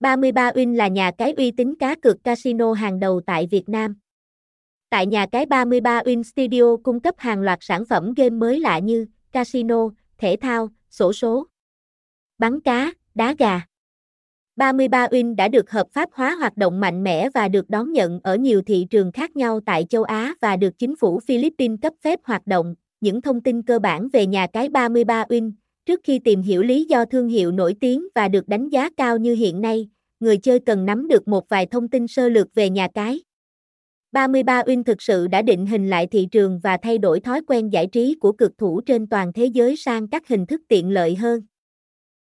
33 Win là nhà cái uy tín cá cược casino hàng đầu tại Việt Nam. Tại nhà cái 33 Win Studio cung cấp hàng loạt sản phẩm game mới lạ như casino, thể thao, sổ số, bắn cá, đá gà. 33 Win đã được hợp pháp hóa hoạt động mạnh mẽ và được đón nhận ở nhiều thị trường khác nhau tại châu Á và được chính phủ Philippines cấp phép hoạt động. Những thông tin cơ bản về nhà cái 33 Win, trước khi tìm hiểu lý do thương hiệu nổi tiếng và được đánh giá cao như hiện nay, người chơi cần nắm được một vài thông tin sơ lược về nhà cái. 33 Win thực sự đã định hình lại thị trường và thay đổi thói quen giải trí của cực thủ trên toàn thế giới sang các hình thức tiện lợi hơn.